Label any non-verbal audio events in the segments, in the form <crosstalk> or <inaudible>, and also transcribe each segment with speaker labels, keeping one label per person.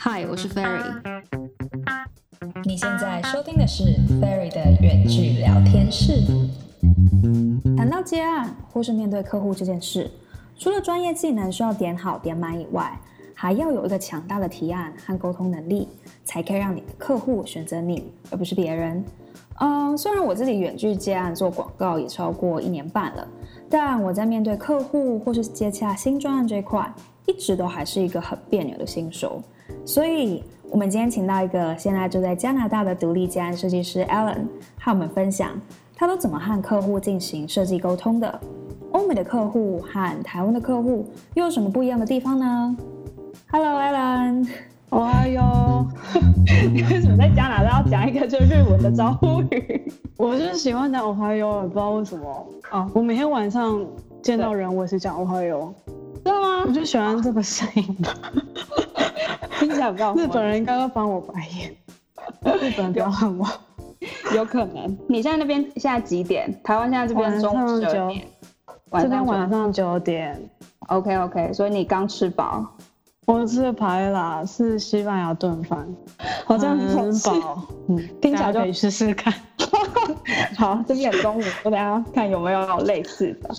Speaker 1: 嗨，我是 Ferry。
Speaker 2: 你现在收听的是 Ferry 的远距聊天室。谈到接案或是面对客户这件事，除了专业技能需要点好点满以外，还要有一个强大的提案和沟通能力，才可以让你的客户选择你，而不是别人。嗯，虽然我自己远距接案做广告也超过一年半了，但我在面对客户或是接洽新专案这一块，一直都还是一个很别扭的新手。所以，我们今天请到一个现在住在加拿大的独立接案设计师 Alan，和我们分享他都怎么和客户进行设计沟通的。欧美的客户和台湾的客户又有什么不一样的地方呢？Hello，Alan。
Speaker 3: 哦嗨哟！<laughs> 你为什么在加拿大要讲一个就日文的招呼语？<laughs> 我就是喜欢讲哦嗨哟，不知道为什么啊。我每天晚上见到人，我也是讲哦嗨哟。
Speaker 2: 真的吗？
Speaker 3: 我就喜欢这个声音。听起来比较。日本人应该要翻我白眼。日本人不要恨我。
Speaker 2: 有可能。你现在那边现在几点？台湾现在这边中午九点。
Speaker 3: 这边晚上九点。
Speaker 2: OK OK，所以你刚吃饱。
Speaker 3: 我吃排啦，是西班牙炖饭，好像很饱，嗯，听起来就可以试试看。<laughs>
Speaker 2: 好，这边有中午，我等下看有没有类似的。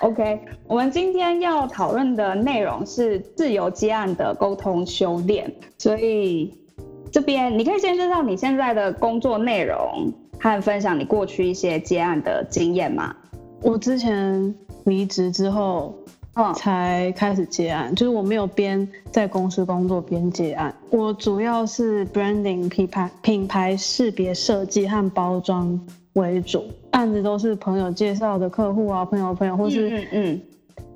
Speaker 2: OK，我们今天要讨论的内容是自由接案的沟通修炼，所以这边你可以先介绍你现在的工作内容，和分享你过去一些接案的经验吗？
Speaker 3: 我之前离职之后。才开始接案，就是我没有边在公司工作边接案。我主要是 branding 品牌品牌识别设计和包装为主，案子都是朋友介绍的客户啊，朋友朋友或是嗯嗯，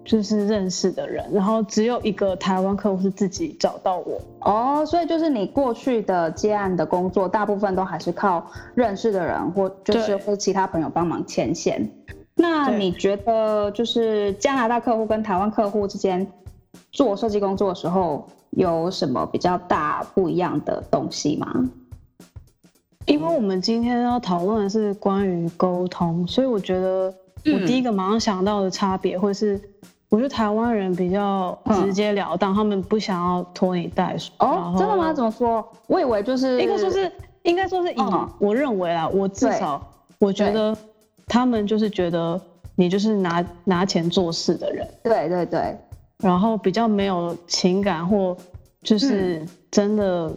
Speaker 3: 就是认识的人。然后只有一个台湾客户是自己找到我。
Speaker 2: 哦，所以就是你过去的接案的工作，大部分都还是靠认识的人或就是或其他朋友帮忙牵线。那你觉得，就是加拿大客户跟台湾客户之间做设计工作的时候，有什么比较大不一样的东西吗？
Speaker 3: 因为我们今天要讨论的是关于沟通，所以我觉得我第一个马上想到的差别，会是我觉得台湾人比较直截了当，他们不想要拖泥带水。
Speaker 2: 哦，真的吗？怎么说？我以为就是
Speaker 3: 应该说是，应该说是以我认为啊，我至少我觉得。他们就是觉得你就是拿拿钱做事的人，
Speaker 2: 对对对，
Speaker 3: 然后比较没有情感或就是真的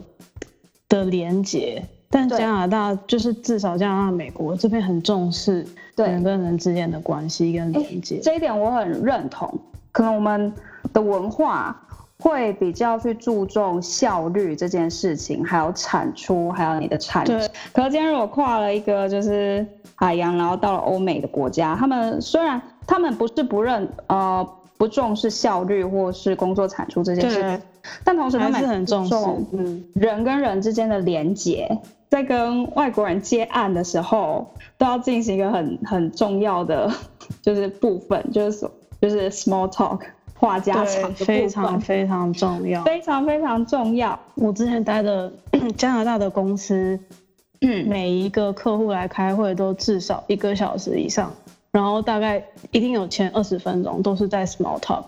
Speaker 3: 的连结。嗯、但加拿大就是至少加拿大、美国这边很重视人跟人之间的关系跟连接。
Speaker 2: 这一点我很认同。可能我们的文化会比较去注重效率这件事情，还有产出，还有你的产值。可是今天如果跨了一个就是。海洋，然后到了欧美的国家，他们虽然他们不是不认呃不重视效率或是工作产出这件事情，但同时他们是很重视嗯人跟人之间的连结，在跟外国人接案的时候，都要进行一个很很重要的就是部分，就是就是 small talk 话家
Speaker 3: 非常非常重要，
Speaker 2: 非常非常重要。
Speaker 3: 我之前待的 <clears throat> 加拿大的公司。嗯，每一个客户来开会都至少一个小时以上，然后大概一定有前二十分钟都是在 small talk。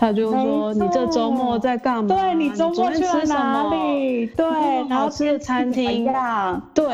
Speaker 3: 他就说：“你这周末在干嘛？
Speaker 2: 对，你周末去了哪里？对，然后吃的餐厅。
Speaker 3: 对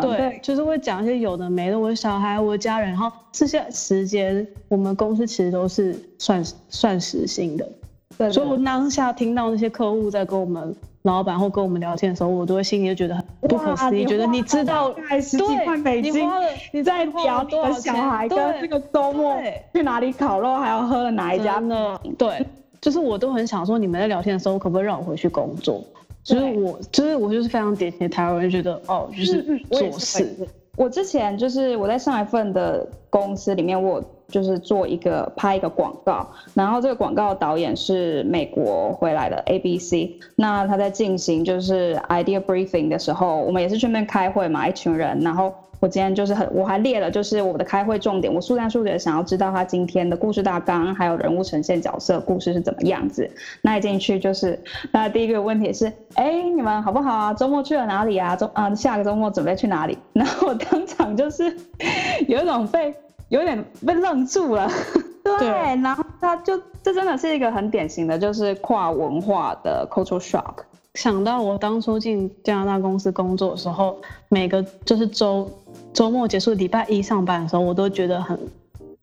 Speaker 3: 对，就是会讲一些有的没的，我的小孩，我的家人。然后这些时间，我们公司其实都是算算时薪的。对，所以我当下听到那些客户在跟我们。”老板或跟我们聊天的时候，我都会心里就觉得很不可思议，觉得你知道，
Speaker 2: 十几块美金，你在聊多的小孩跟这个周末去哪里烤肉，还要喝了哪一家呢？
Speaker 3: 对，就是我都很想说，你们在聊天的时候，可不可以让我回去工作？就是我，就是我，就是非常典型的台湾人，觉得哦，就是做事。
Speaker 2: 我之前就是我在上一份的公司里面，我就是做一个拍一个广告，然后这个广告导演是美国回来的 ABC，那他在进行就是 idea briefing 的时候，我们也是去那边开会嘛，一群人，然后。我今天就是很，我还列了就是我的开会重点，我速战速决想要知道他今天的故事大纲，还有人物呈现角色故事是怎么样子。那一进去就是，那第一个问题是，哎，你们好不好啊？周末去了哪里啊？周啊，下个周末准备去哪里？<laughs> 然后我当场就是 <laughs> 有一种被有点被愣住了，<laughs> 对，对然后他就这真的是一个很典型的，就是跨文化的 cultural shock。
Speaker 3: 想到我当初进加拿大公司工作的时候，每个就是周周末结束，礼拜一上班的时候，我都觉得很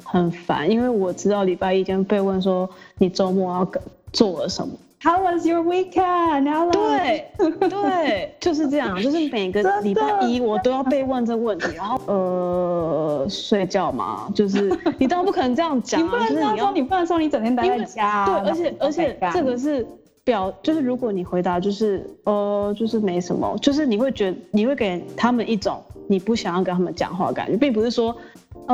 Speaker 3: 很烦，因为我知道礼拜一天被问说你周末要做了什么。
Speaker 2: How was your weekend?
Speaker 3: 对 <laughs> 对，就是这样，就是每个礼拜一我都要被问这个问题，然后呃睡觉嘛，就是 <laughs> 你当然不可能这样讲啊，就是你要
Speaker 2: 你不能说你整天待在家，
Speaker 3: 对，而且而且这个是表，就是如果你回答就是呃就是没什么，就是你会觉得你会给他们一种你不想要跟他们讲话的感觉，并不是说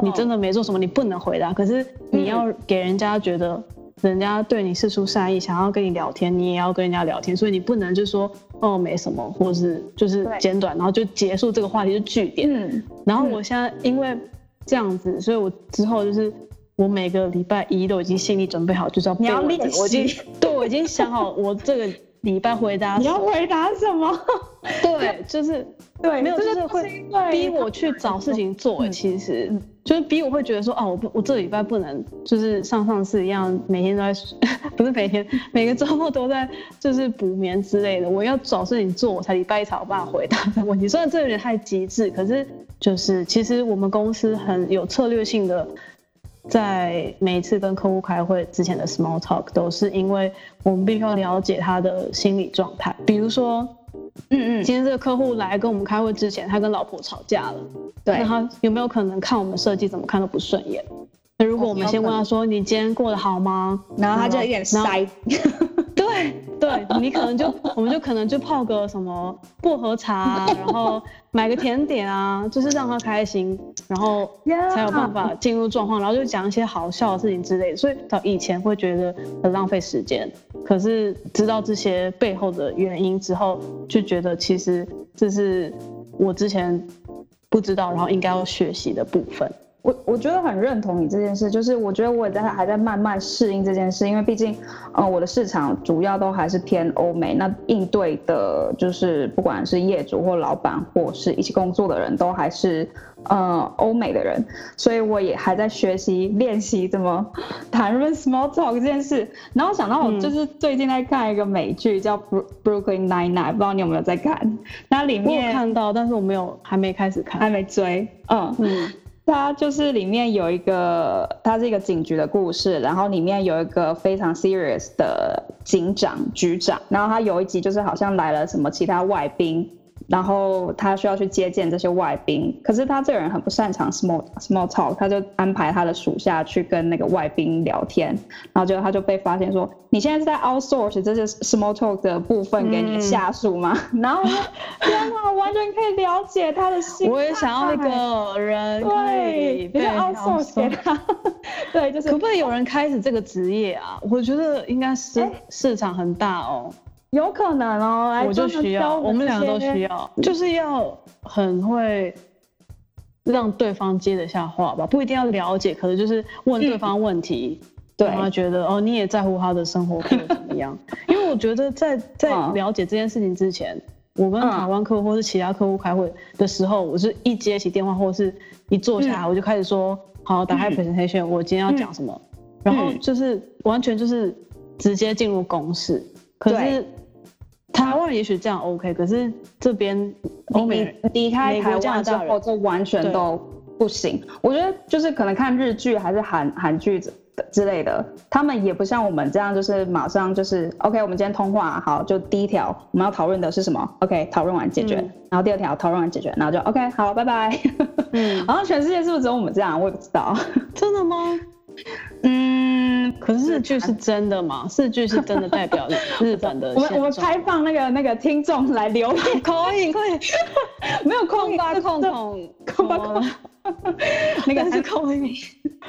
Speaker 3: 你真的没做什么你不能回答，可是你要给人家觉得。人家对你示出善意，想要跟你聊天，你也要跟人家聊天，所以你不能就说哦没什么，或是就是简短，然后就结束这个话题就句点。嗯，然后我现在因为这样子，所以我之后就是我每个礼拜一都已经心理准备好，就是要背我，我已经对我已经想好我这个礼拜回答。
Speaker 2: 你要回答什么？<laughs>
Speaker 3: 对，就是 <laughs> 对，没有就是会逼我去找事情做，其实。就是逼我会觉得说，哦，我不，我这礼拜不能，就是像上次一样，每天都在，<laughs> 不是每天，每个周末都在，就是补眠之类的。我要找事情做，我才礼拜一才有办法回答这个问题。虽然这有点太极致，可是就是其实我们公司很有策略性的，在每一次跟客户开会之前的 small talk，都是因为我们必须要了解他的心理状态，比如说。嗯嗯，今天这个客户来跟我们开会之前，他跟老婆吵架了。对，那他有没有可能看我们设计怎么看都不顺眼？那如果我们先问他说：“你今天过得好吗？”
Speaker 2: 然后他就有点塞。
Speaker 3: 对对，你可能就我们就可能就泡个什么薄荷茶啊，然后买个甜点啊，就是让他开心，然后才有办法进入状况，然后就讲一些好笑的事情之类的。所以到以前会觉得很浪费时间，可是知道这些背后的原因之后，就觉得其实这是我之前不知道，然后应该要学习的部分。
Speaker 2: 我我觉得很认同你这件事，就是我觉得我也在还在慢慢适应这件事，因为毕竟，呃，我的市场主要都还是偏欧美，那应对的就是不管是业主或老板或是一起工作的人都还是呃欧美的人，所以我也还在学习练习怎么 <laughs> 谈论 small talk 这件事。然后想到我就是最近在看一个美剧叫 Brooklyn Nine-Nine，不知道你有没有在看？那里面
Speaker 3: 我有看到，但是我没有还没开始看，
Speaker 2: 还没追。嗯嗯。它就是里面有一个，它是一个警局的故事，然后里面有一个非常 serious 的警长局长，然后他有一集就是好像来了什么其他外宾。然后他需要去接见这些外宾，可是他这个人很不擅长 small small talk，他就安排他的属下去跟那个外宾聊天，然后就他就被发现说，你现在是在 outsource 这些 small talk 的部分给你的下属吗？嗯、然后天哪，完全可以了解他的心。
Speaker 3: 我也想要一个人
Speaker 2: 对，被 outsource 给他。<laughs> 对，就是
Speaker 3: 可不可以有人开始这个职业啊？我觉得应该是市场很大哦。
Speaker 2: 有可能哦，
Speaker 3: 我就需要，我们两个都需要，就是要很会让对方接得下话吧，不一定要了解，可能就是问对方问题，对，让他觉得哦，你也在乎他的生活过得怎么样？<laughs> 因为我觉得在在了解这件事情之前，我跟台湾客户或是其他客户开会的时候，我是一接起电话或是一坐下来，我就开始说，好，打开 presentation，我今天要讲什么，然后就是完全就是直接进入公式，可是。台湾也许这样 OK，可是这边欧美
Speaker 2: 离开台湾之后，就完全都不行。我觉得就是可能看日剧还是韩韩剧之之类的，他们也不像我们这样，就是马上就是 OK。我们今天通话好，就第一条我们要讨论的是什么？OK，讨论完解决。嗯、然后第二条讨论完解决，然后就 OK，好，拜拜。嗯，<laughs> 然后全世界是不是只有我们这样？我也不知道。
Speaker 3: 真的吗？<laughs> 嗯，可是日剧是真的吗？<laughs> 日剧是真的代表 <laughs> 日本的。
Speaker 2: 我们我们开放那个那个听众来留言，
Speaker 3: 可以可以，
Speaker 2: 没有空吧空空空吧空，那个是可以。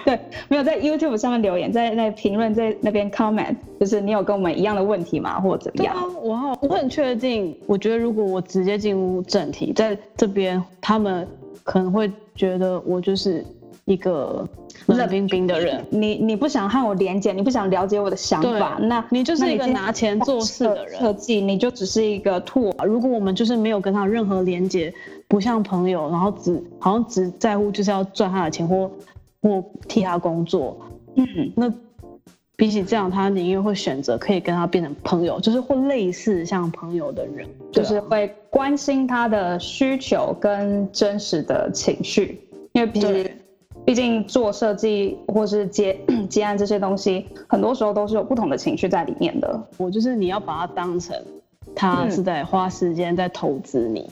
Speaker 2: 对，没有在 YouTube 上面留言，在那评论在那边 comment，就是你有跟我们一样的问题吗，或者怎么样？
Speaker 3: 我好，我很确定，我觉得如果我直接进入正题，在这边他们可能会觉得我就是一个。冷冰冰的人，
Speaker 2: 你你不想和我连接，你不想了解我的想法，那
Speaker 3: 你就是一个拿钱做事的人。
Speaker 2: 设计，你就只是一个 tool。
Speaker 3: 如果我们就是没有跟他任何连接，不像朋友，然后只好像只在乎就是要赚他的钱或或替他工作，嗯，那比起这样，他宁愿会选择可以跟他变成朋友，就是或类似像朋友的人，
Speaker 2: 就是会关心他的需求跟真实的情绪。因为毕竟，毕竟做设计或是接 <clears throat> 接案这些东西，很多时候都是有不同的情绪在里面的。
Speaker 3: 我就是你要把它当成他是在花时间在投资你。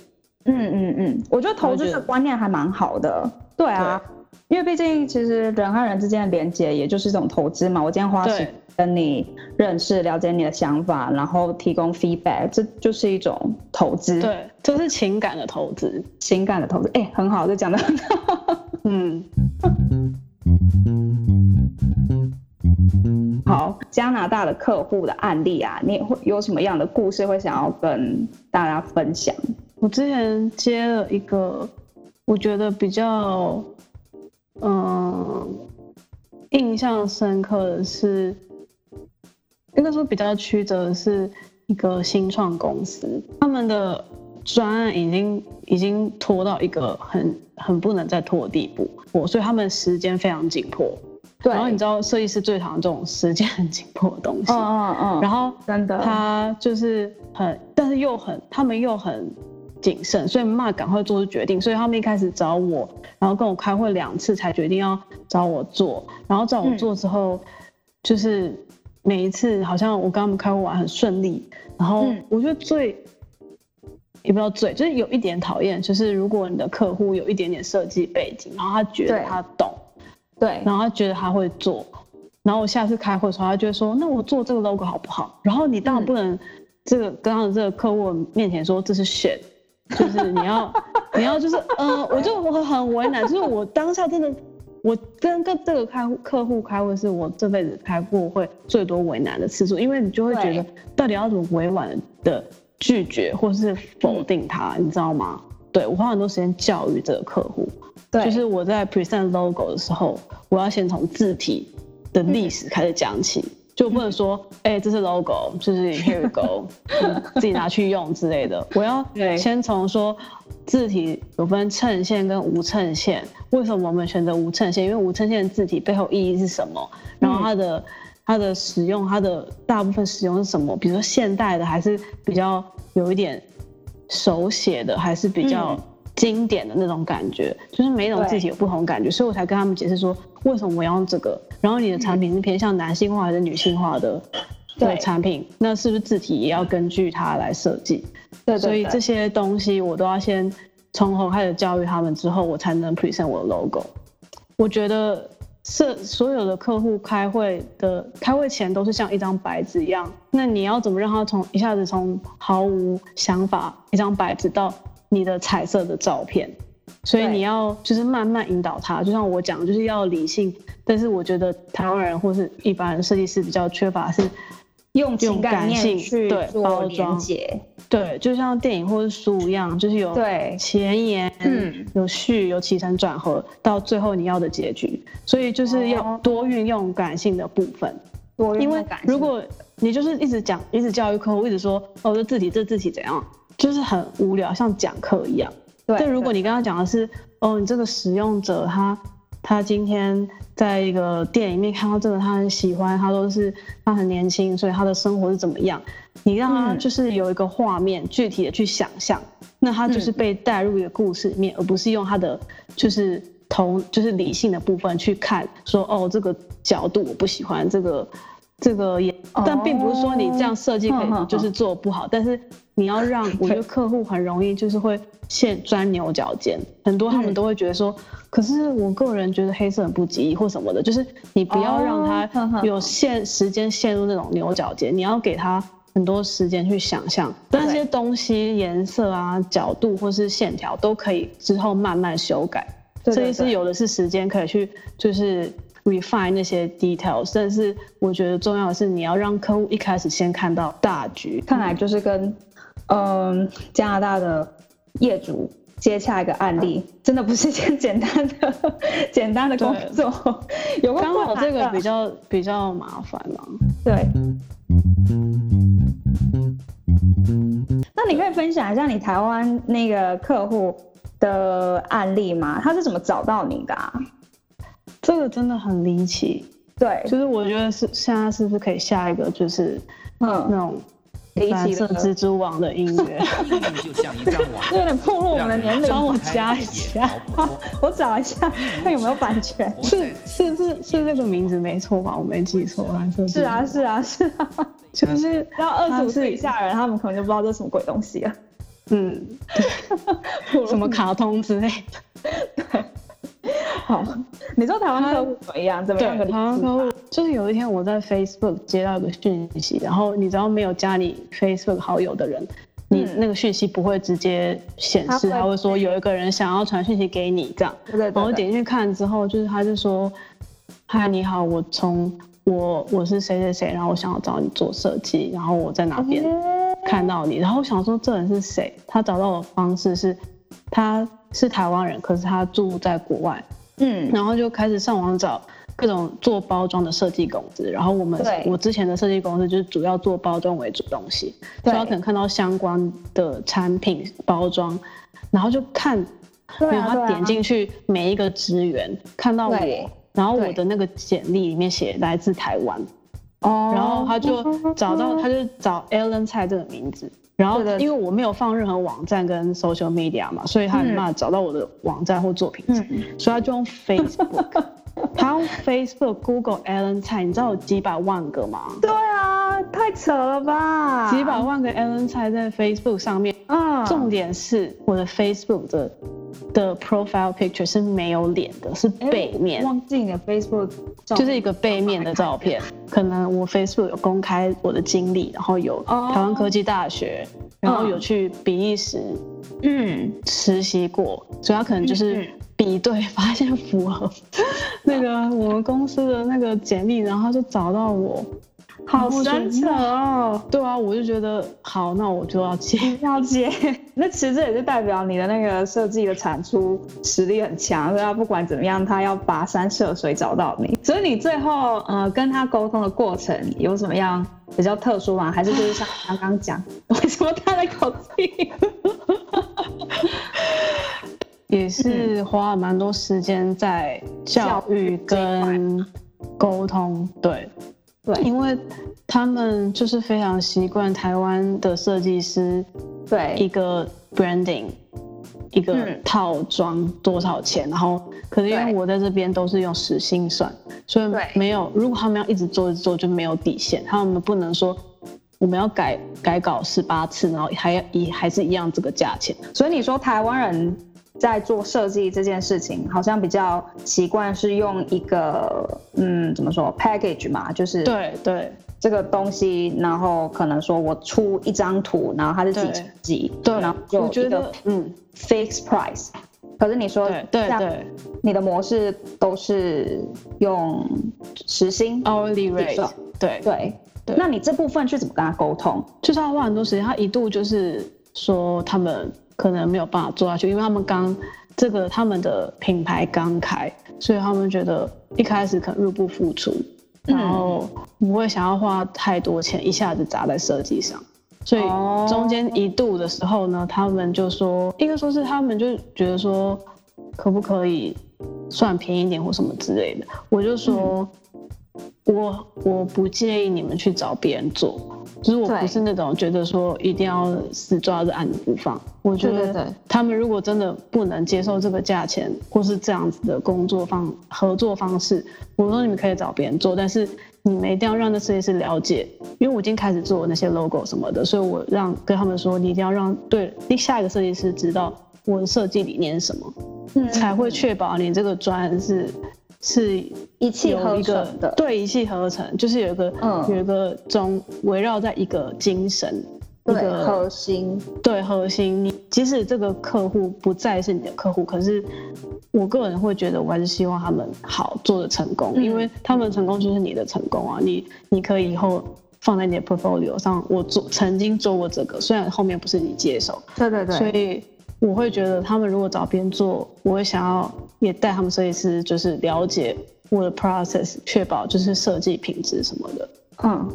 Speaker 2: 嗯嗯嗯，我觉得投资的观念还蛮好的。对啊。因为毕竟，其实人和人之间的连接，也就是一种投资嘛。我今天花时间跟你认识、了解你的想法，然后提供 feedback，这就是一种投资。
Speaker 3: 对，这是情感的投资，
Speaker 2: 情感的投资。哎，很好，这讲的很好。<laughs> 嗯。<laughs> 好，加拿大的客户的案例啊，你会有什么样的故事会想要跟大家分享？
Speaker 3: 我之前接了一个，我觉得比较。嗯，印象深刻的是，应该说比较曲折的是一个新创公司，他们的专案已经已经拖到一个很很不能再拖的地步，我所以他们时间非常紧迫。对。然后你知道设计师最讨厌这种时间很紧迫的东西。嗯嗯嗯。然后真的，他就是很，但是又很，他们又很。谨慎，所以妈赶快做出决定，所以他们一开始找我，然后跟我开会两次才决定要找我做，然后找我做之后，嗯、就是每一次好像我跟他们开会完很顺利，然后我觉得最，嗯、也不知道最，就是有一点讨厌，就是如果你的客户有一点点设计背景，然后他觉得他懂，对，然后他觉得他会做，然后我下次开会的时候，他就会说，那我做这个 logo 好不好？然后你当然不能这个刚刚这个客户面前说这是 shit。就是你要，<laughs> 你要就是，嗯、呃，我就我很为难，就是我当下真的，我跟跟这个开客户开会是我这辈子开过会最多为难的次数，因为你就会觉得到底要怎么委婉的拒绝或是否定他，你知道吗？对，我花很多时间教育这个客户，对，就是我在 present logo 的时候，我要先从字体的历史开始讲起。就不能说，哎、欸，这是 logo，就是 here go，<laughs> 自己拿去用之类的。我要先从说字体有分衬线跟无衬线，为什么我们选择无衬线？因为无衬线的字体背后意义是什么？然后它的它的使用，它的大部分使用是什么？比如说现代的，还是比较有一点手写的，还是比较经典的那种感觉？就是每一种字体有不同感觉，所以我才跟他们解释说，为什么我要用这个。然后你的产品是偏向男性化还是女性化的的产品？那是不是字体也要根据它来设计？对，所以这些东西我都要先从头开始教育他们，之后我才能 present 我的 logo。我觉得是所有的客户开会的开会前都是像一张白纸一样，那你要怎么让他从一下子从毫无想法一张白纸到你的彩色的照片？所以你要就是慢慢引导他，就像我讲的，就是要理性。但是我觉得台湾人或是一般人设计师比较缺乏是用情感性去包装，对，就像电影或是书一样，就是有前言，嗯，有序，有起承转合，到最后你要的结局。所以就是要多运用感性的部分，因为如果你就是一直讲，一直教育客户，一直说哦，这字体，这字体怎样，就是很无聊，像讲课一样。对，但如果你刚刚讲的是，哦，你这个使用者他他今天在一个店里面看到这个，他很喜欢，他都是他很年轻，所以他的生活是怎么样？你让他就是有一个画面，嗯、具体的去想象，那他就是被带入一个故事里面，嗯、而不是用他的就是头就是理性的部分去看，说哦，这个角度我不喜欢这个。这个也，但并不是说你这样设计可以就是做不好，但是你要让 <laughs> 我觉得客户很容易就是会陷钻牛角尖，很多他们都会觉得说，可是我个人觉得黑色很不吉利或什么的，就是你不要让他有限时间陷入那种牛角尖，你要给他很多时间去想象，但这些东西颜色啊、角度或是线条都可以之后慢慢修改，设计师有的是时间可以去就是。Refine 那些 details，但是我觉得重要的是你要让客户一开始先看到大局。看来就是跟嗯、呃、加拿大的业主接洽一个案例，真的不是一件简单的 <laughs> 简单的工作。有刚好这个比较比较麻烦嘛？对。那你可以分享一下你台湾那个客户的案例吗？他是怎么找到你的啊？这个真的很离奇，
Speaker 2: 对，
Speaker 3: 就是我觉得是现在是不是可以下一个就是嗯那种。蓝色蜘蛛网的音乐，就像一张网，
Speaker 2: 有点暴露我们的年龄。
Speaker 3: 帮我加一下，<laughs>
Speaker 2: 我找一下，看有没有版权。
Speaker 3: 是是是是这个名字没错吧？我没记错，蓝色。
Speaker 2: 是啊是啊是啊，<laughs> 就是要二十五岁以下人，他们可能就不知道这是什么鬼东西啊。
Speaker 3: 嗯，<laughs> 什么卡通之类的。对。
Speaker 2: 好，<laughs> 你知道台湾客户怎么样？怎么样？
Speaker 3: 台湾客户就是有一天我在 Facebook 接到一个讯息，然后你知道没有加你 Facebook 好友的人，你那个讯息不会直接显示，他会说有一个人想要传讯息给你这样。对对。然后点进去看之后，就是他就说：“嗨，你好，我从我我是谁谁谁，然后我想要找你做设计，然后我在哪边看到你，然后我想说这人是谁？他找到的方式是，他是台湾人，可是他住在国外。”嗯，然后就开始上网找各种做包装的设计公司，然后我们我之前的设计公司就是主要做包装为主东西，所以他可能看到相关的产品包装，然后就看，然后他点进去每一个职员，看到我，然后我的那个简历里面写来自台湾，哦，然后他就 <laughs> 找到，他就找 Alan 蔡这个名字。然后，因为我没有放任何网站跟 social media 嘛，所以他没办法找到我的网站或作品所以他就用 Facebook。<laughs> 他用 Facebook、Google Ellen 蔡，你知道有几百万个吗？
Speaker 2: 对啊，太扯了吧！
Speaker 3: 几百万个 Ellen 蔡在 Facebook 上面。啊，重点是我的 Facebook 的的 profile picture 是没有脸的，是背面。
Speaker 2: 忘记你的 Facebook
Speaker 3: 就是一个背面的照片。可能我 Facebook 有公开我的经历，然后有台湾科技大学，然后有去比利时，嗯，实习过，主要可能就是。比对 <laughs> 发现符合那个我们公司的那个简历，然后就找到我，
Speaker 2: 好神奇哦！
Speaker 3: 对啊，我就觉得好，那我就要接，<laughs>
Speaker 2: 要接。<laughs> 那其实这也是代表你的那个设计的产出实力很强，所以他不管怎么样，他要跋山涉水找到你。所以你最后呃跟他沟通的过程有什么样比较特殊吗？还是就是像刚刚讲，为什么他的口气？
Speaker 3: 也是花了蛮多时间在教育跟沟通，对，对，因为他们就是非常习惯台湾的设计师，对，一个 branding，一个套装多少钱，然后可是因为我在这边都是用时薪算，所以没有，如果他们要一直做一直做就没有底线，他们不能说我们要改改稿十八次，然后还要一还是一样这个价钱，
Speaker 2: 所以你说台湾人。在做设计这件事情，好像比较习惯是用一个嗯，怎么说 package 嘛，就是
Speaker 3: 对对
Speaker 2: 这个东西，然后可能说我出一张图，然后它是几几几，对，然后就一个嗯 fixed price。可是你说
Speaker 3: 对对，
Speaker 2: 你的模式都是用时薪
Speaker 3: hourly rate，对
Speaker 2: 对对。那你这部分去怎么跟他沟通？
Speaker 3: 就是他花很多时间，他一度就是说他们。可能没有办法做下去，因为他们刚这个他们的品牌刚开，所以他们觉得一开始可能入不敷出，然后不会想要花太多钱一下子砸在设计上，所以中间一度的时候呢，他们就说，应该说是他们就觉得说，可不可以算便宜一点或什么之类的，我就说，我我不介意你们去找别人做。就是我不是那种觉得说一定要死抓着案子不放，我觉得他们如果真的不能接受这个价钱或是这样子的工作方合作方式，我说你们可以找别人做，但是你们一定要让那设计师了解，因为我已经开始做那些 logo 什么的，所以我让跟他们说，你一定要让对下一个设计师知道我的设计理念是什么，嗯，才会确保你这个专是。是
Speaker 2: 一气呵成的，
Speaker 3: 对，一气呵成，就是有一个，嗯，有一个中围绕在一个精神，
Speaker 2: 对，核心，
Speaker 3: 对，核心。你即使这个客户不再是你的客户，可是我个人会觉得，我还是希望他们好做的成功，嗯，因为他们成功就是你的成功啊。你你可以以后放在你的 portfolio 上，我做曾经做过这个，虽然后面不是你接手，
Speaker 2: 对对对，
Speaker 3: 所以。我会觉得他们如果找边做，我会想要也带他们设计师，就是了解我的 process，确保就是设计品质什么的。
Speaker 2: 嗯，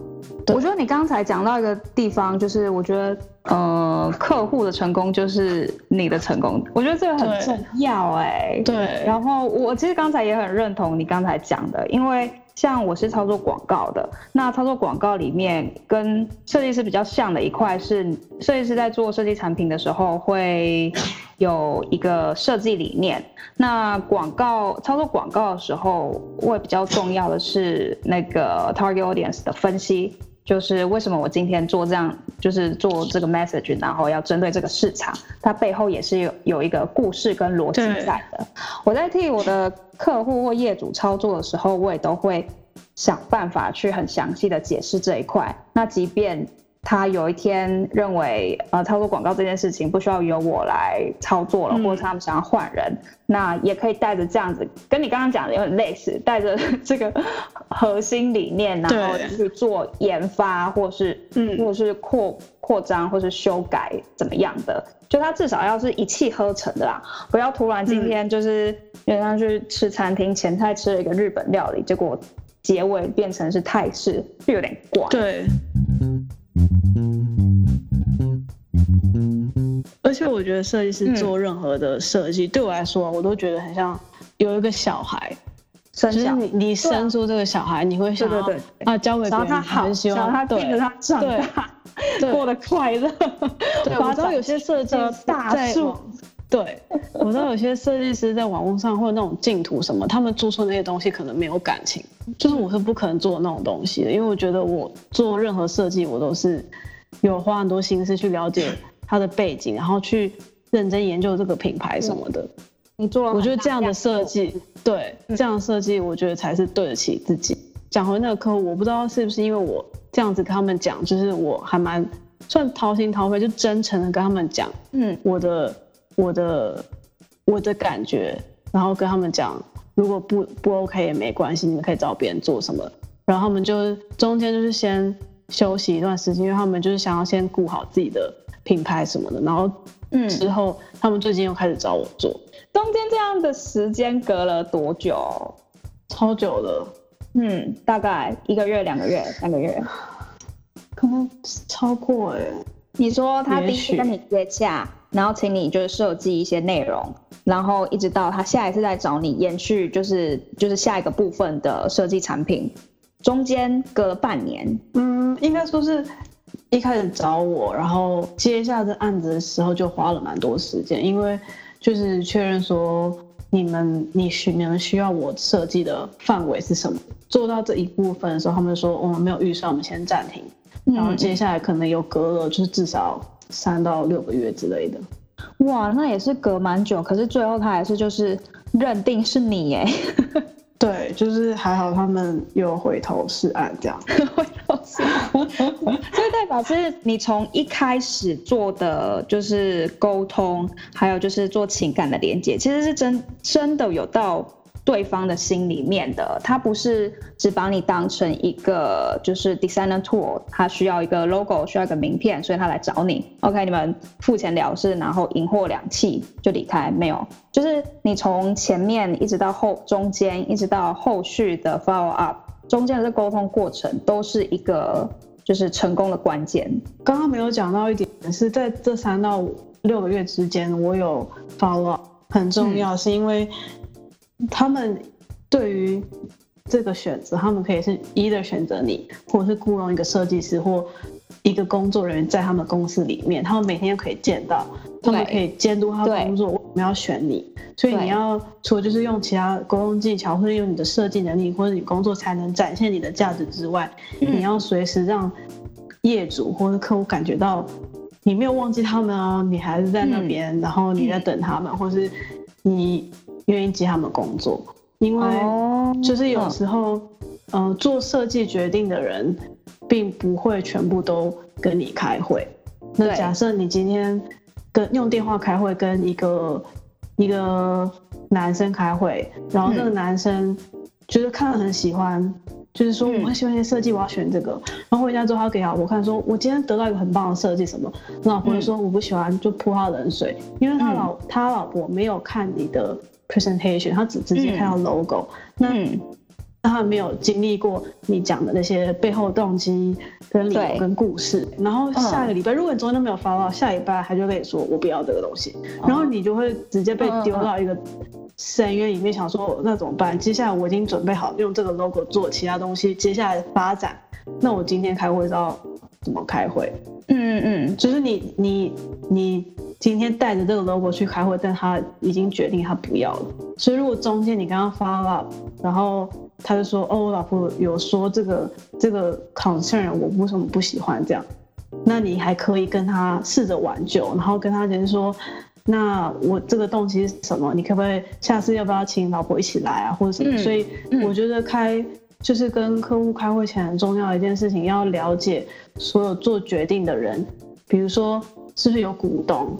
Speaker 2: 我觉得你刚才讲到一个地方，就是我觉得，呃，客户的成功就是你的成功，我觉得这个很重要哎。
Speaker 3: 对。
Speaker 2: 然后我其实刚才也很认同你刚才讲的，因为像我是操作广告的，那操作广告里面跟设计师比较像的一块是，设计师在做设计产品的时候会有一个设计理念。那广告操作广告的时候，会比较重要的是那个 target audience 的分析，就是为什么我今天做这样，就是做这个 message，然后要针对这个市场，它背后也是有有一个故事跟逻辑在的。我在替我的。客户或业主操作的时候，我也都会想办法去很详细的解释这一块。那即便他有一天认为，呃，操作广告这件事情不需要由我来操作了，嗯、或者他们想要换人，那也可以带着这样子，跟你刚刚讲的有点类似，带着这个核心理念，然后去做研发，或是嗯，或者是扩扩张，或是修改怎么样的。就他至少要是一气呵成的啦，不要突然今天就是原来去吃餐厅，前菜吃了一个日本料理，结果结尾变成是泰式，就有点怪。
Speaker 3: 对。而且我觉得设计师做任何的设计，嗯、对我来说，我都觉得很像有一个小孩，
Speaker 2: 生小
Speaker 3: 就是你你生出这个小孩，啊、你会想要
Speaker 2: 对对对
Speaker 3: 啊教给别人，
Speaker 2: 他好，
Speaker 3: 很希望
Speaker 2: 他对着他长大。<laughs> 过得快乐。
Speaker 3: 对，我知道有些设计大树。对，我知道有些设计师在网络上或者那种净图什么，他们做出那些东西可能没有感情，就是我是不可能做那种东西的，因为我觉得我做任何设计，我都是有花很多心思去了解它的背景，然后去认真研究这个品牌什么的。
Speaker 2: 你做了，
Speaker 3: 我觉得这样的设计，对，这样的设计，我觉得才是对得起自己。讲回那个客户，我不知道是不是因为我。这样子跟他们讲，就是我还蛮算掏心掏肺，就真诚的跟他们讲，嗯，我的我的我的感觉，然后跟他们讲，如果不不 OK 也没关系，你们可以找别人做什么。然后他们就中间就是先休息一段时间，因为他们就是想要先顾好自己的品牌什么的。然后嗯，之后他们最近又开始找我做。
Speaker 2: 中间这样的时间隔了多久？
Speaker 3: 超久了。
Speaker 2: 嗯，大概一个月、两个月、三个月，
Speaker 3: 可能超过哎、欸。
Speaker 2: 你说他第一次跟你接洽，然后请你就是设计一些内容，然后一直到他下一次再找你延续，就是就是下一个部分的设计产品，中间隔了半年。
Speaker 3: 嗯，应该说是一开始找我，然后接下这案子的时候就花了蛮多时间，因为就是确认说。你们，你需你们需要我设计的范围是什么？做到这一部分的时候，他们说我们没有预算，我们先暂停。然后接下来可能有隔了，就是至少三到六个月之类的。
Speaker 2: 哇，那也是隔蛮久。可是最后他还是就是认定是你耶。
Speaker 3: 对，就是还好他们有回头是岸这样。<laughs> 回头是岸，<laughs>
Speaker 2: 所以代表是你从一开始做的就是沟通，还有就是做情感的连接，其实是真真的有到。对方的心里面的，他不是只把你当成一个就是 designer tool，他需要一个 logo，需要一个名片，所以他来找你。OK，你们付钱了事，然后赢货两訖就离开，没有，就是你从前面一直到后中间，一直到后续的 follow up，中间的这沟通过程都是一个就是成功的关键。
Speaker 3: 刚刚没有讲到一点是在这三到六个月之间，我有 follow up，很重要，是因为。他们对于这个选择，他们可以是 either 选择你，或者是雇佣一个设计师或一个工作人员在他们公司里面，他们每天可以见到，他们可以监督他的工作。我们要选你，所以你要除了就是用其他沟通技巧，或者用你的设计能力，或者你工作才能展现你的价值之外，你要随时让业主或者客户感觉到你没有忘记他们啊，你还是在那边，然后你在等他们，或是你。愿意接他们工作，因为就是有时候，嗯、呃，做设计决定的人，并不会全部都跟你开会。那假设你今天跟用电话开会，跟一个一个男生开会，然后那个男生就是看了很喜欢。就是说，我很喜欢一些设计，我要选这个。然后回家之后，他给老婆看，说我今天得到一个很棒的设计，什么？老婆就说我不喜欢，就泼他冷水，因为他老他老婆没有看你的 presentation，他只直接看到 logo。那他们没有经历过你讲的那些背后动机跟理由跟故事。然后下个礼拜，嗯、如果你昨天都没有 follow，下礼拜他就跟你说我不要这个东西，嗯、然后你就会直接被丢到一个深渊里面，想说那怎么办？接下来我已经准备好用这个 logo 做其他东西，接下来的发展，那我今天开会是要怎么开会？嗯嗯嗯，就是你你你今天带着这个 logo 去开会，但他已经决定他不要了。所以如果中间你刚刚 follow up，然后他就说哦，我老婆有说这个这个 concern，我为什么不喜欢这样？那你还可以跟他试着挽救，然后跟他人说，那我这个动机是什么？你可不可以下次要不要请老婆一起来啊，或者什么？嗯、所以我觉得开。就是跟客户开会前很重要一件事情，要了解所有做决定的人，比如说是不是有股东，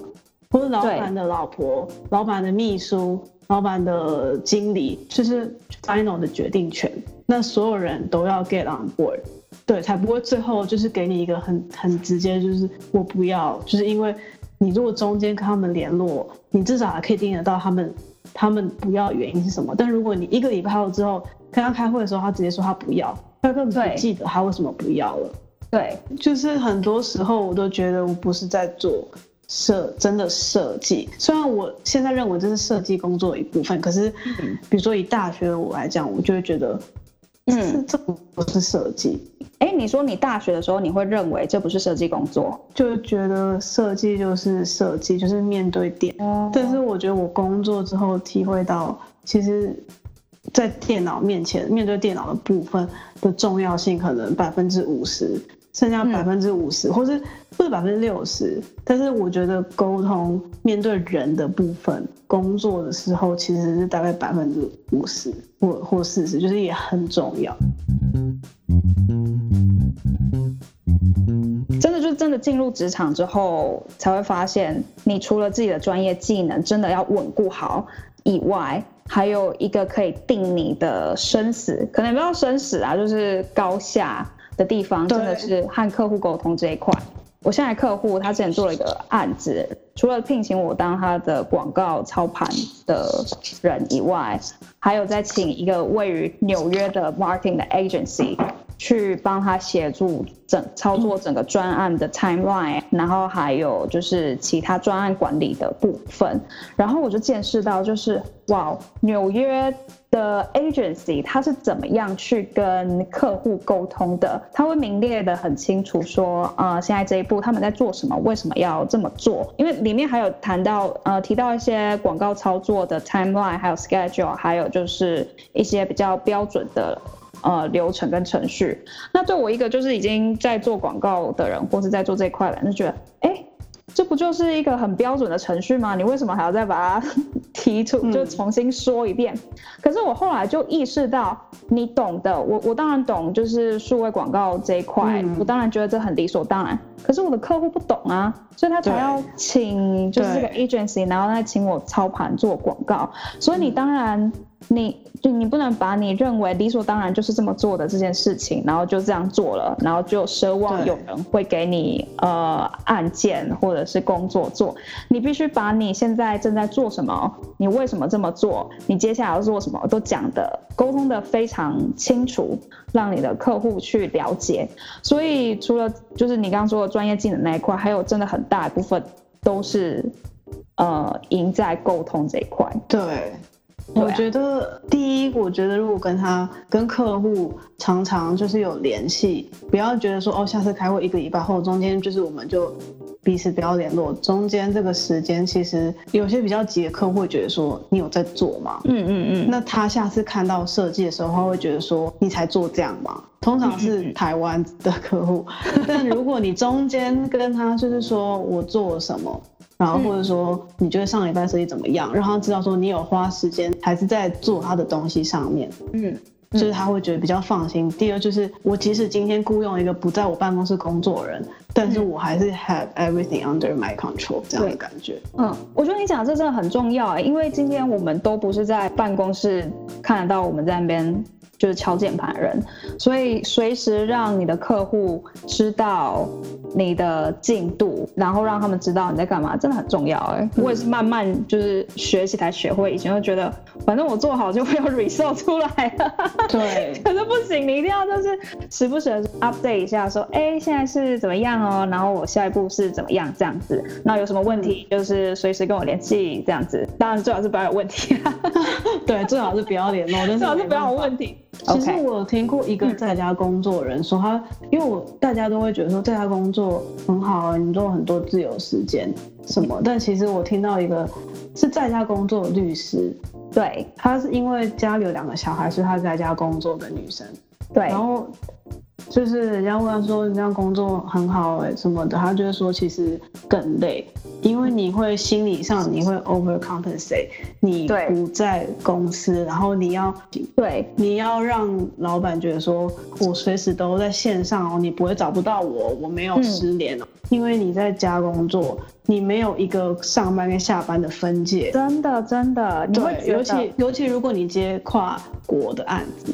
Speaker 3: 或者老板的老婆、老板的秘书、老板的经理，就是 final 的决定权。那所有人都要 get on board，对，才不会最后就是给你一个很很直接，就是我不要，就是因为你如果中间跟他们联络，你至少还可以听得到他们他们不要原因是什么。但如果你一个礼拜后之后，跟他开会的时候，他直接说他不要，他根本不记得他为什么不要了。
Speaker 2: 对，就是很多时候我都觉得我不是在做设真的设计，虽然我现在认为这是设计工作的一部分，可是，比如说以大学的我来讲，我就会觉得，嗯，这不是设计。哎，你说你大学的时候你会认为这不是设计工作，就觉得设计就是设计，就是面对点。嗯，但是我觉得我工作之后体会到，其实。在电脑面前，面对电脑的部分的重要性可能百分之五十，剩下百分之五十，或是或者百分之六十。但是我觉得沟通面对人的部分，工作的时候其实是大概百分之五十或或四十，就是也很重要。真的就真的进入职场之后，才会发现，你除了自己的专业技能真的要稳固好以外。还有一个可以定你的生死，可能也不要生死啊，就是高下的地方，真的是和客户沟通这一块。我现在客户他之前做了一个案子，除了聘请我当他的广告操盘的人以外，还有在请一个位于纽约的 marketing 的 agency。去帮他协助整操作整个专案的 timeline，然后还有就是其他专案管理的部分，然后我就见识到就是哇，纽约的 agency 他是怎么样去跟客户沟通的？他会明列的很清楚说，呃，现在这一步他们在做什么，为什么要这么做？因为里面还有谈到呃提到一些广告操作的 timeline，还有 schedule，还有就是一些比较标准的。呃，流程跟程序，那对我一个就是已经在做广告的人，或是在做这一块的人，就觉得，哎，这不就是一个很标准的程序吗？你为什么还要再把它 <laughs> 提出，就重新说一遍？嗯、可是我后来就意识到，你懂的，我我当然懂，就是数位广告这一块，嗯、我当然觉得这很理所当然。可是我的客户不懂啊，所以他才要请就是这个 agency，然后再请我操盘做广告。所以你当然。你就你不能把你认为理所当然就是这么做的这件事情，然后就这样做了，然后就奢望有人会给你呃案件或者是工作做。你必须把你现在正在做什么，你为什么这么做，你接下来要做什么，都讲的沟通的非常清楚，让你的客户去了解。所以除了就是你刚刚说的专业技能那一块，还有真的很大一部分都是呃赢在沟通这一块。对。我觉得第一，我觉得如果跟他跟客户常常就是有联系，不要觉得说哦，下次开会一个礼拜后，中间就是我们就彼此不要联络。中间这个时间，其实有些比较急的客户会觉得说你有在做吗？嗯嗯嗯。那他下次看到设计的时候，他会觉得说你才做这样吗？通常是台湾的客户，但如果你中间跟他就是说我做了什么。然后或者说你觉得上礼拜设计怎么样，让他知道说你有花时间还是在做他的东西上面，嗯，就是他会觉得比较放心。第二就是我即使今天雇佣一个不在我办公室工作的人，但是我还是 have everything under my control 这样的感觉。嗯，我觉得你讲的这真的很重要，因为今天我们都不是在办公室看得到我们在那边。就是敲键盘的人，所以随时让你的客户知道你的进度，然后让他们知道你在干嘛，真的很重要哎、欸。我也是慢慢就是学习才学会，以前就觉得反正我做好就会有 result 出来了。
Speaker 3: 对，<laughs>
Speaker 2: 可是不行，你一定要就是时不时的 update 一下，说哎、欸、现在是怎么样哦，然后我下一步是怎么样这样子，那有什么问题就是随时跟我联系这样子，当然最好是不要有问题。<laughs>
Speaker 3: 对，最好是不要联络，最好是不要有问题。其实我有听过一个在家工作的人说他，因为我大家都会觉得说在家工作很好啊，你做很多自由时间什么，但其实我听到一个是在家工作的律师，对，他是因为家里有两个小孩，所以他在家工作的女生，对，然后。就是人家问他说，你这样工作很好哎、欸、什么的，他就会说其实更累，因为你会心理上你会 overcompensate，你不在公司，然后你要对。你要让老板觉得说我随时都在线上哦，你不会找不到我，我没有失联哦、嗯，因为你在家工作，你没有一个上班跟下班的分界，
Speaker 2: 真的真的，你会
Speaker 3: 尤其尤其如果你接跨国的案子。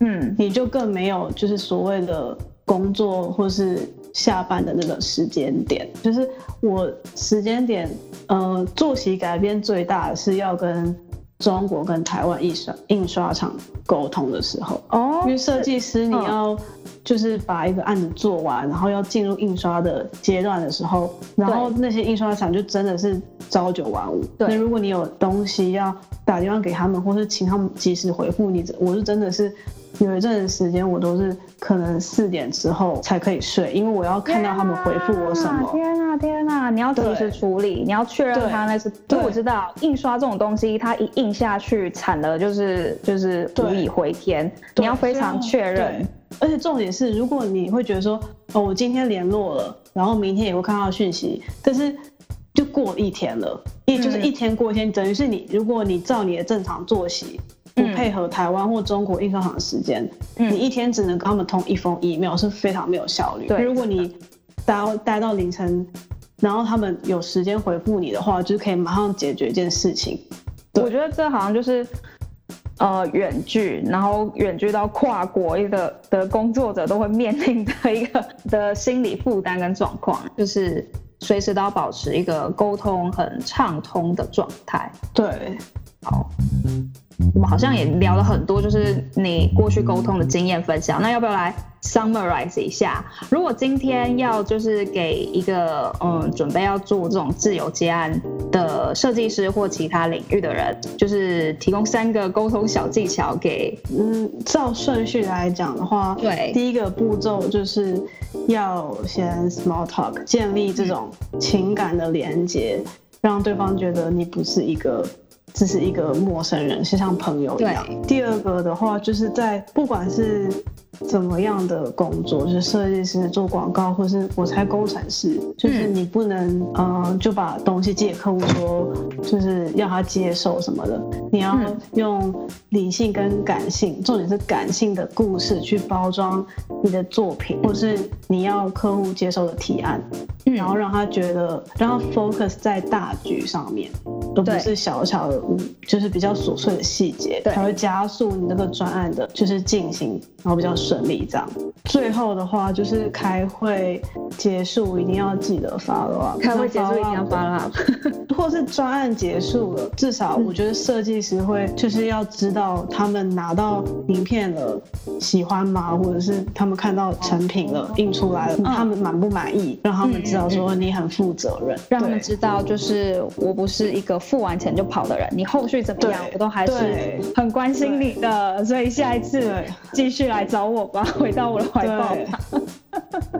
Speaker 3: 嗯，你就更没有就是所谓的工作或是下班的那个时间点，就是我时间点，呃，作息改变最大的是要跟中国跟台湾印刷印刷厂沟通的时候哦，因为设计师你要就是把一个案子做完，然后要进入印刷的阶段的时候，然后那些印刷厂就真的是朝九晚五。对，那如果你有东西要打电话给他们，或是请他们及时回复你，我是真的是。有一阵子时间，我都是可能四点之后才可以睡，因为我要看到他们回复我什么。
Speaker 2: 天呐、啊，天呐、啊，你要及时处理，你要确认他那是。对，我知道印刷这种东西，它一印下去惨的就是就是无以回天，你要非常确认。
Speaker 3: 而且重点是，如果你会觉得说，哦，我今天联络了，然后明天也会看到讯息，但是就过一天了，也就是一天过一天，嗯、等于是你，如果你照你的正常作息。不配合台湾或中国印刷厂的时间，嗯，你一天只能跟他们通一封 email，是非常没有效率。对，如果你待待到凌晨，然后他们有时间回复你的话，就是可以马上解决一件事情。
Speaker 2: 我觉得这好像就是呃远距，然后远距到跨国一个的工作者都会面临的一个 <laughs> 的心理负担跟状况，就是随时都要保持一个沟通很畅通的状态。
Speaker 3: 对，
Speaker 2: 好。我们好像也聊了很多，就是你过去沟通的经验分享。那要不要来 summarize 一下？如果今天要就是给一个嗯准备要做这种自由接案的设计师或其他领域的人，就是提供三个沟通小技巧给。
Speaker 3: 嗯，照顺序来讲的话，对，第一个步骤就是要先 small talk，建立这种情感的连接，让对方觉得你不是一个。只是一个陌生人，是像朋友一样。第二个的话，就是在不管是怎么样的工作，就是设计师做广告，或是我猜工程师，就是你不能嗯、呃、就把东西寄给客户说，就是要他接受什么的。你要用理性跟感性，重点是感性的故事去包装你的作品，或是你要客户接受的提案，然后让他觉得让他 focus 在大局上面。都不是小小的，嗯，就是比较琐碎的细节，才会加速你那个专案的，就是进行，然后比较顺利这样。最后的话就是开会结束一定要记得 follow up，
Speaker 2: 开会结束一定要 follow up，
Speaker 3: 或是专案结束了，至少我觉得设计师会就是要知道他们拿到名片了，喜欢吗？或者是他们看到成品了，印出来了，他们满不满意？让他们知道说你很负责任，
Speaker 2: 让他们知道就是我不是一个。付完钱就跑的人，你后续怎么样，我都还是很关心你的，所以下一次继续来来找我吧，回到我的怀抱吧。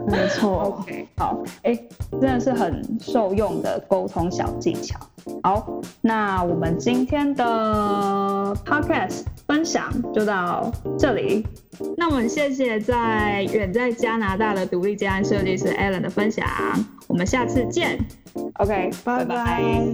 Speaker 3: 没错，<laughs>
Speaker 2: OK，好诶，真的是很受用的沟通小技巧。好，那我们今天的 Podcast 分享就到这里。那我们谢谢在远在加拿大的独立家安设计师 Alan 的分享，我们下次见。OK，拜拜。